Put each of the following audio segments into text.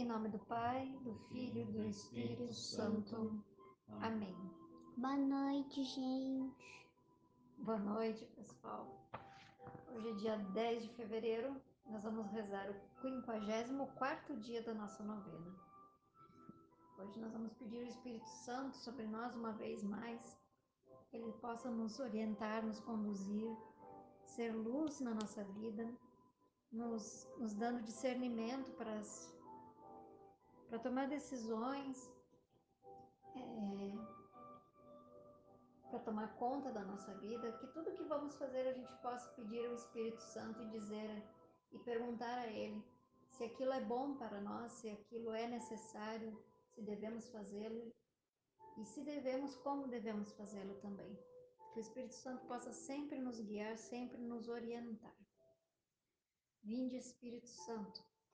Em nome do Pai, do Filho e do Espírito Santo. Amém. Boa noite, gente. Boa noite, pessoal. Hoje é dia 10 de fevereiro. Nós vamos rezar o 54 dia da nossa novena. Hoje nós vamos pedir o Espírito Santo sobre nós uma vez mais, que ele possa nos orientar, nos conduzir, ser luz na nossa vida, nos, nos dando discernimento para, as, para tomar decisões, é, para tomar conta da nossa vida, que tudo que vamos fazer a gente possa pedir ao Espírito Santo e dizer e perguntar a Ele se aquilo é bom para nós, se aquilo é necessário, se devemos fazê-lo e se devemos, como devemos fazê-lo também. Que o Espírito Santo possa sempre nos guiar, sempre nos orientar. Vinde, Espírito Santo,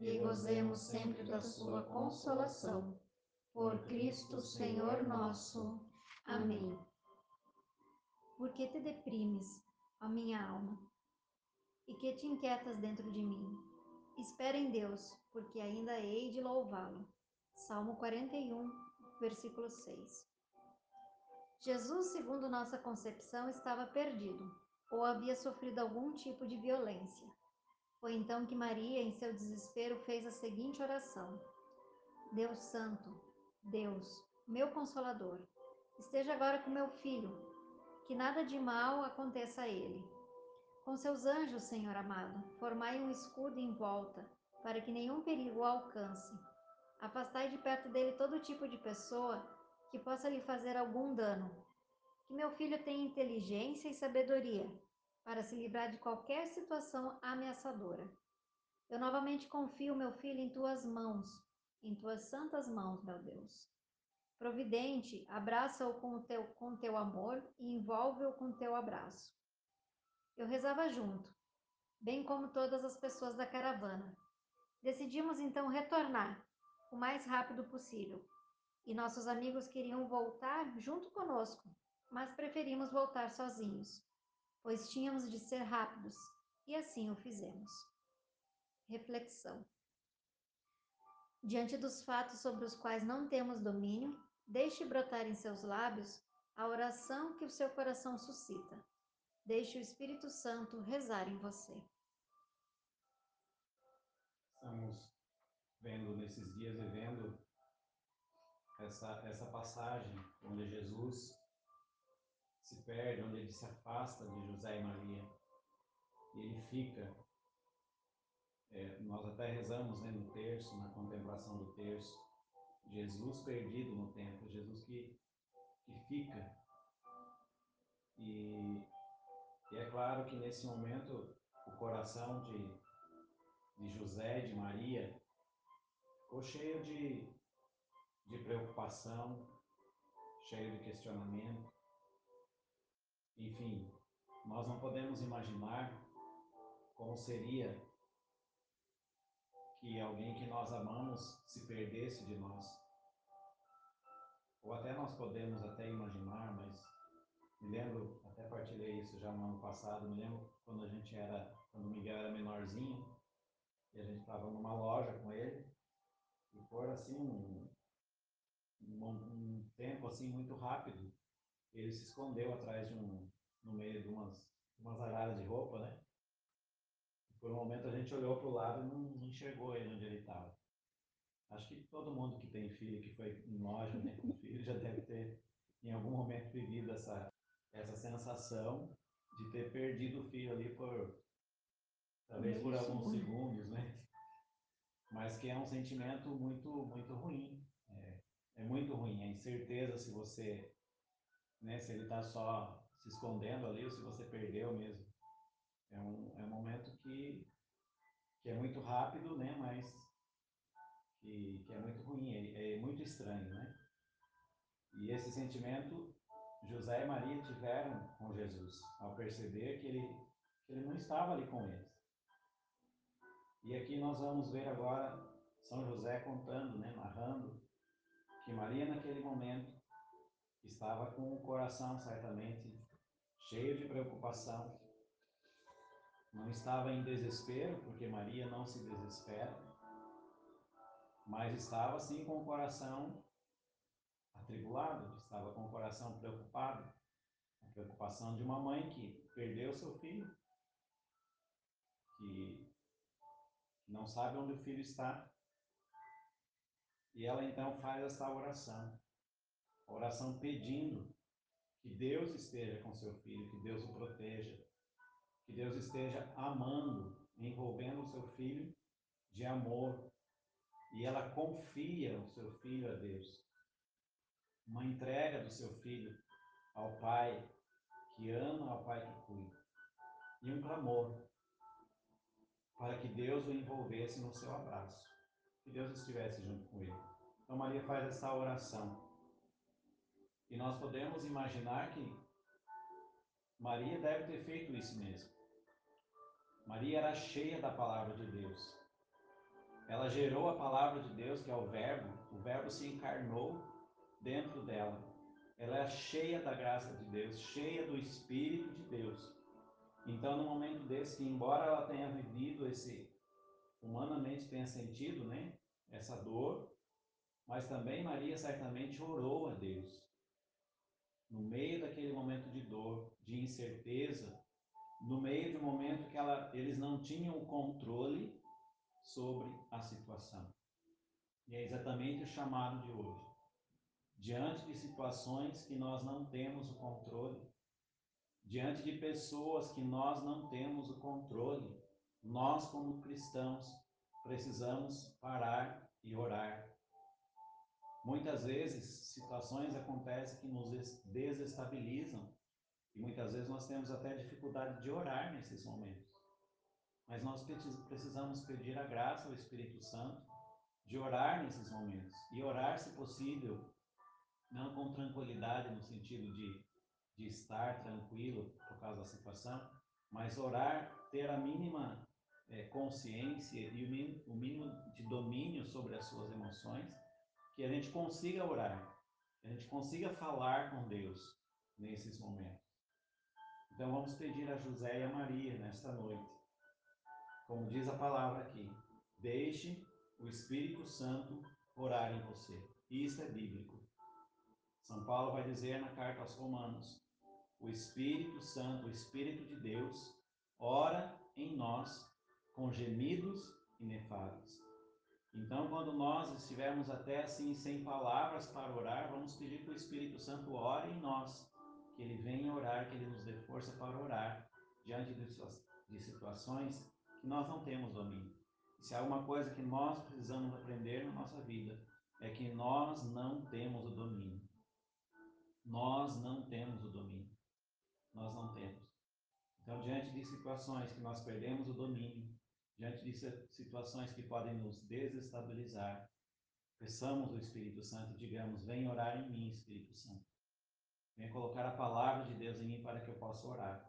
e gozemos sempre da sua consolação. Por Cristo Senhor nosso. Amém. Por que te deprimes, ó minha alma? E que te inquietas dentro de mim? Espera em Deus, porque ainda hei de louvá-lo. Salmo 41, versículo 6. Jesus, segundo nossa concepção, estava perdido ou havia sofrido algum tipo de violência. Foi então que Maria, em seu desespero, fez a seguinte oração: Deus Santo, Deus, meu Consolador, esteja agora com meu filho, que nada de mal aconteça a ele. Com seus anjos, Senhor amado, formai um escudo em volta, para que nenhum perigo o alcance. Afastai de perto dele todo tipo de pessoa que possa lhe fazer algum dano. Que meu filho tenha inteligência e sabedoria para se livrar de qualquer situação ameaçadora. Eu novamente confio meu filho em tuas mãos, em tuas santas mãos, meu Deus. Providente, abraça-o com teu, com teu amor e envolve-o com teu abraço. Eu rezava junto, bem como todas as pessoas da caravana. Decidimos então retornar o mais rápido possível, e nossos amigos queriam voltar junto conosco, mas preferimos voltar sozinhos, pois tínhamos de ser rápidos, e assim o fizemos. Reflexão. Diante dos fatos sobre os quais não temos domínio, deixe brotar em seus lábios a oração que o seu coração suscita. Deixe o Espírito Santo rezar em você. Estamos vendo nesses dias e vendo essa, essa passagem onde Jesus se perde, onde ele se afasta de José e Maria. E ele fica. É, nós até rezamos né, no terço, na contemplação do terço, Jesus perdido no templo, Jesus que, que fica. E, e é claro que nesse momento o coração de, de José, de Maria, ficou cheio de, de preocupação, cheio de questionamento. Enfim, nós não podemos imaginar como seria que alguém que nós amamos se perdesse de nós. Ou até nós podemos até imaginar, mas me lembro, até partilhei isso já no ano passado, me lembro quando a gente era, quando o Miguel era menorzinho, e a gente estava numa loja com ele, e por assim um, um, um tempo assim muito rápido, ele se escondeu atrás de um, no meio de umas, umas araras de roupa, né? Por um momento a gente olhou para o lado e não, não enxergou ele onde ele estava. Acho que todo mundo que tem filho, que foi em loja né, com filho, já deve ter em algum momento vivido essa, essa sensação de ter perdido o filho ali por talvez por alguns segundos, né? Mas que é um sentimento muito muito ruim. É, é muito ruim a incerteza se você, né, se ele está só se escondendo ali ou se você perdeu mesmo. É um, é um momento que, que é muito rápido, né, mas que, que é muito ruim, é, é muito estranho, né? E esse sentimento José e Maria tiveram com Jesus, ao perceber que ele, que ele não estava ali com eles. E aqui nós vamos ver agora São José contando, né, narrando, que Maria naquele momento estava com o coração certamente cheio de preocupação, não estava em desespero, porque Maria não se desespera, mas estava sim com o coração atribulado, estava com o coração preocupado. A preocupação de uma mãe que perdeu seu filho, que não sabe onde o filho está. E ela então faz essa oração, oração pedindo que Deus esteja com seu filho, que Deus o proteja, que Deus esteja amando, envolvendo o seu filho de amor. E ela confia o seu filho a Deus uma entrega do seu filho ao Pai que ama, ao Pai que cuida. E um clamor para que Deus o envolvesse no seu abraço, que Deus estivesse junto com ele. Então Maria faz essa oração. E nós podemos imaginar que Maria deve ter feito isso mesmo. Maria era cheia da palavra de Deus. Ela gerou a palavra de Deus, que é o Verbo. O Verbo se encarnou dentro dela. Ela é cheia da graça de Deus, cheia do Espírito de Deus. Então, no momento desse, embora ela tenha vivido esse, humanamente tenha sentido, né, essa dor, mas também Maria certamente orou a Deus. No meio daquele momento de dor, de incerteza, no meio de um momento que ela, eles não tinham o controle sobre a situação. E é exatamente o chamado de hoje diante de situações que nós não temos o controle, diante de pessoas que nós não temos o controle, nós, como cristãos, precisamos parar e orar. Muitas vezes, situações acontecem que nos desestabilizam e muitas vezes nós temos até dificuldade de orar nesses momentos. Mas nós precisamos pedir a graça ao Espírito Santo de orar nesses momentos e orar, se possível, não com tranquilidade no sentido de, de estar tranquilo por causa da situação, mas orar, ter a mínima é, consciência e o mínimo, o mínimo de domínio sobre as suas emoções, que a gente consiga orar, que a gente consiga falar com Deus nesses momentos. Então vamos pedir a José e a Maria nesta noite, como diz a palavra aqui, deixe o Espírito Santo orar em você. Isso é bíblico. São Paulo vai dizer na carta aos Romanos: o Espírito Santo, o Espírito de Deus, ora em nós com gemidos inefáveis. Então, quando nós estivermos até assim sem palavras para orar, vamos pedir que o Espírito Santo ore em nós, que ele venha orar, que ele nos dê força para orar diante de situações que nós não temos domínio. Se há alguma coisa que nós precisamos aprender na nossa vida, é que nós não temos o domínio. Nós não temos o domínio. Nós não temos. Então, diante de situações que nós perdemos o domínio, diante de situações que podem nos desestabilizar, peçamos o Espírito Santo, digamos, vem orar em mim, Espírito Santo. Venha colocar a palavra de Deus em mim para que eu possa orar.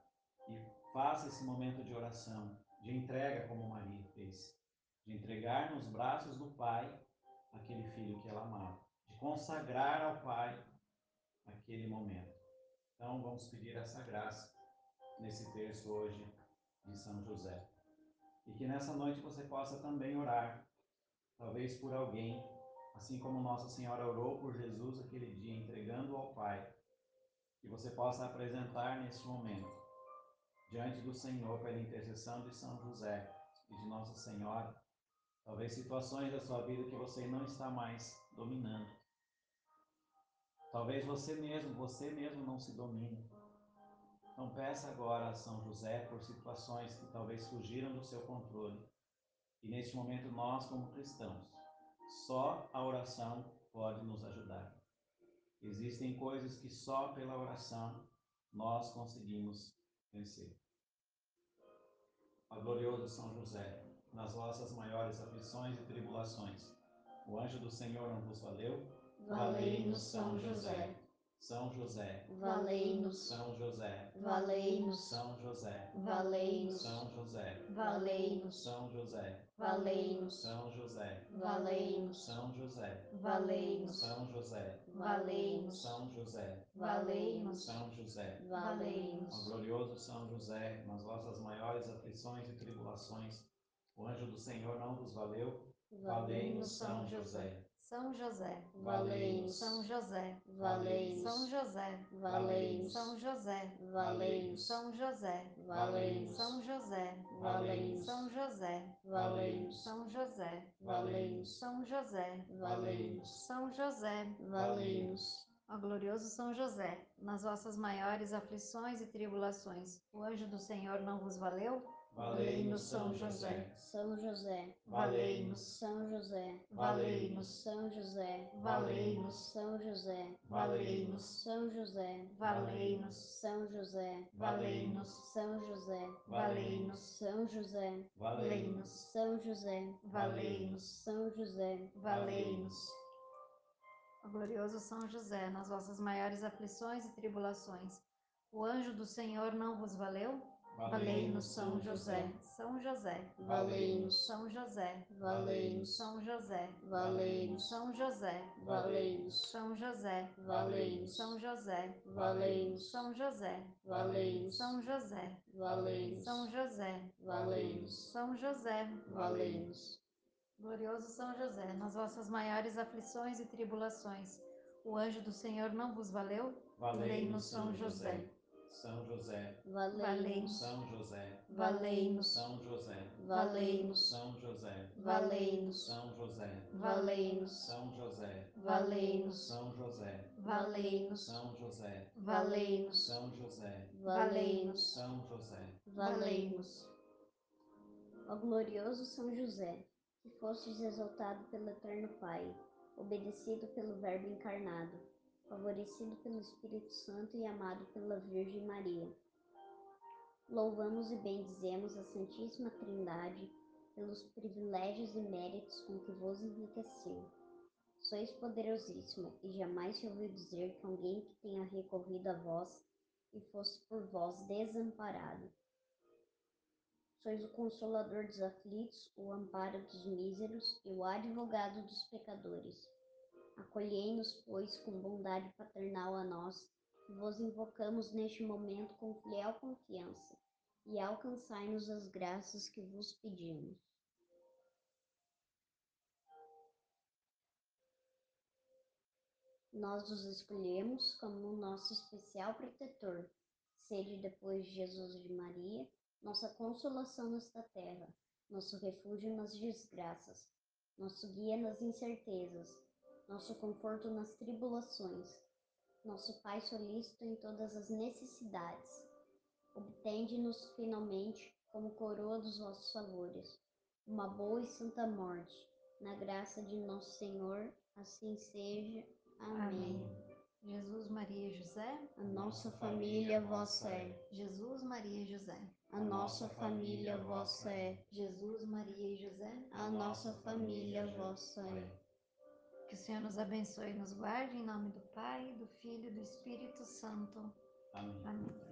E faça esse momento de oração, de entrega como Maria fez. De entregar nos braços do Pai aquele filho que ela amava. De consagrar ao Pai aquele momento. Então, vamos pedir essa graça nesse terço hoje de São José. E que nessa noite você possa também orar, talvez por alguém, assim como Nossa Senhora orou por Jesus aquele dia, entregando ao Pai, que você possa apresentar neste momento, diante do Senhor, pela intercessão de São José e de Nossa Senhora, talvez situações da sua vida que você não está mais dominando Talvez você mesmo, você mesmo não se domine. Então peça agora a São José por situações que talvez fugiram do seu controle. E neste momento nós, como cristãos, só a oração pode nos ajudar. Existem coisas que só pela oração nós conseguimos vencer. A glorioso São José, nas vossas maiores aflições e tribulações, O anjo do Senhor não vos valeu? Valei-nos, São José. São José, Valei-nos, São José, valei-nos, São José, valei-nos, São José, valei-nos, São José, valei-nos, São José, valei-nos, São José, valei-nos, São José, valei-nos, São José, valei-nos, São José. Ó valei-nos. glorioso São José, nas vossas maiores aflições e tribulações, o anjo do Senhor não vos valeu? Valei-nos, São José. São José, Valei-nos, São José, valei-nos, São José, valei-nos, São José, valei-nos, São José, valei-nos, São José, valei-nos, São José, valei-nos, São José, valei-nos, São José, valei-nos, São José, valei-nos. Ó glorioso São José, nas vossas maiores aflições e tribulações, o anjo do Senhor não vos valeu? Valei-nos, São José. São José, Valei-nos, São José, Valei-nos, São José, valei-nos, São José, valei-nos, São José, valei-nos, São José, valei-nos, São José, valei-nos, São José, valei-nos, São José, valei-nos, São José, valei-nos. Ó glorioso São José, nas vossas maiores aflições e tribulações, o anjo do Senhor não vos valeu? Valei-nos, São José, São José, valei-nos, São José, valei-nos, São José, valei-nos, São José, valei-nos, São José, valei-nos, São José, valei-nos, São José, valei-nos, São José, valei-nos, São José, valei-nos, São José, valei-nos. glorioso São José, nas vossas maiores aflições e tribulações, o anjo do Senhor não vos valeu? valei-nos, São José. São José, Valei-nos, São José, valei-nos, São José, valei-nos, São José, valei-nos, São José, valei-nos, São José, valei-nos, São José, Valei-nos, São José, valei-nos, São José, valei-nos, São José. valei-nos. Ó glorioso São José, que fostes exaltado pelo Eterno Pai, obedecido pelo Verbo encarnado, favorecido pelo Espírito Santo e amado pela Virgem Maria. Louvamos e bendizemos a Santíssima Trindade pelos privilégios e méritos com que vos enriqueceu. Sois poderosíssimo, e jamais se ouviu dizer que alguém que tenha recorrido a vós e fosse por vós desamparado. Sois o consolador dos aflitos, o amparo dos míseros e o advogado dos pecadores. Acolhei-nos, pois, com bondade paternal a nós, vos invocamos neste momento com fiel confiança, e alcançai-nos as graças que vos pedimos. Nós os escolhemos como nosso especial protetor. Sede depois de Jesus de Maria, nossa consolação nesta terra, nosso refúgio nas desgraças, nosso guia nas incertezas, nosso conforto nas tribulações, nosso Pai solícito em todas as necessidades. Obtende-nos finalmente, como coroa dos vossos favores, uma boa e santa morte, na graça de nosso Senhor, assim seja. Amém. Amém. Jesus, Maria e José, A nossa família vossa é, Jesus, Maria e José, a nossa família vossa é, Jesus, Maria e José, a nossa família vossa é. Que o Senhor nos abençoe e nos guarde em nome do Pai, do Filho e do Espírito Santo. Amém. Amém.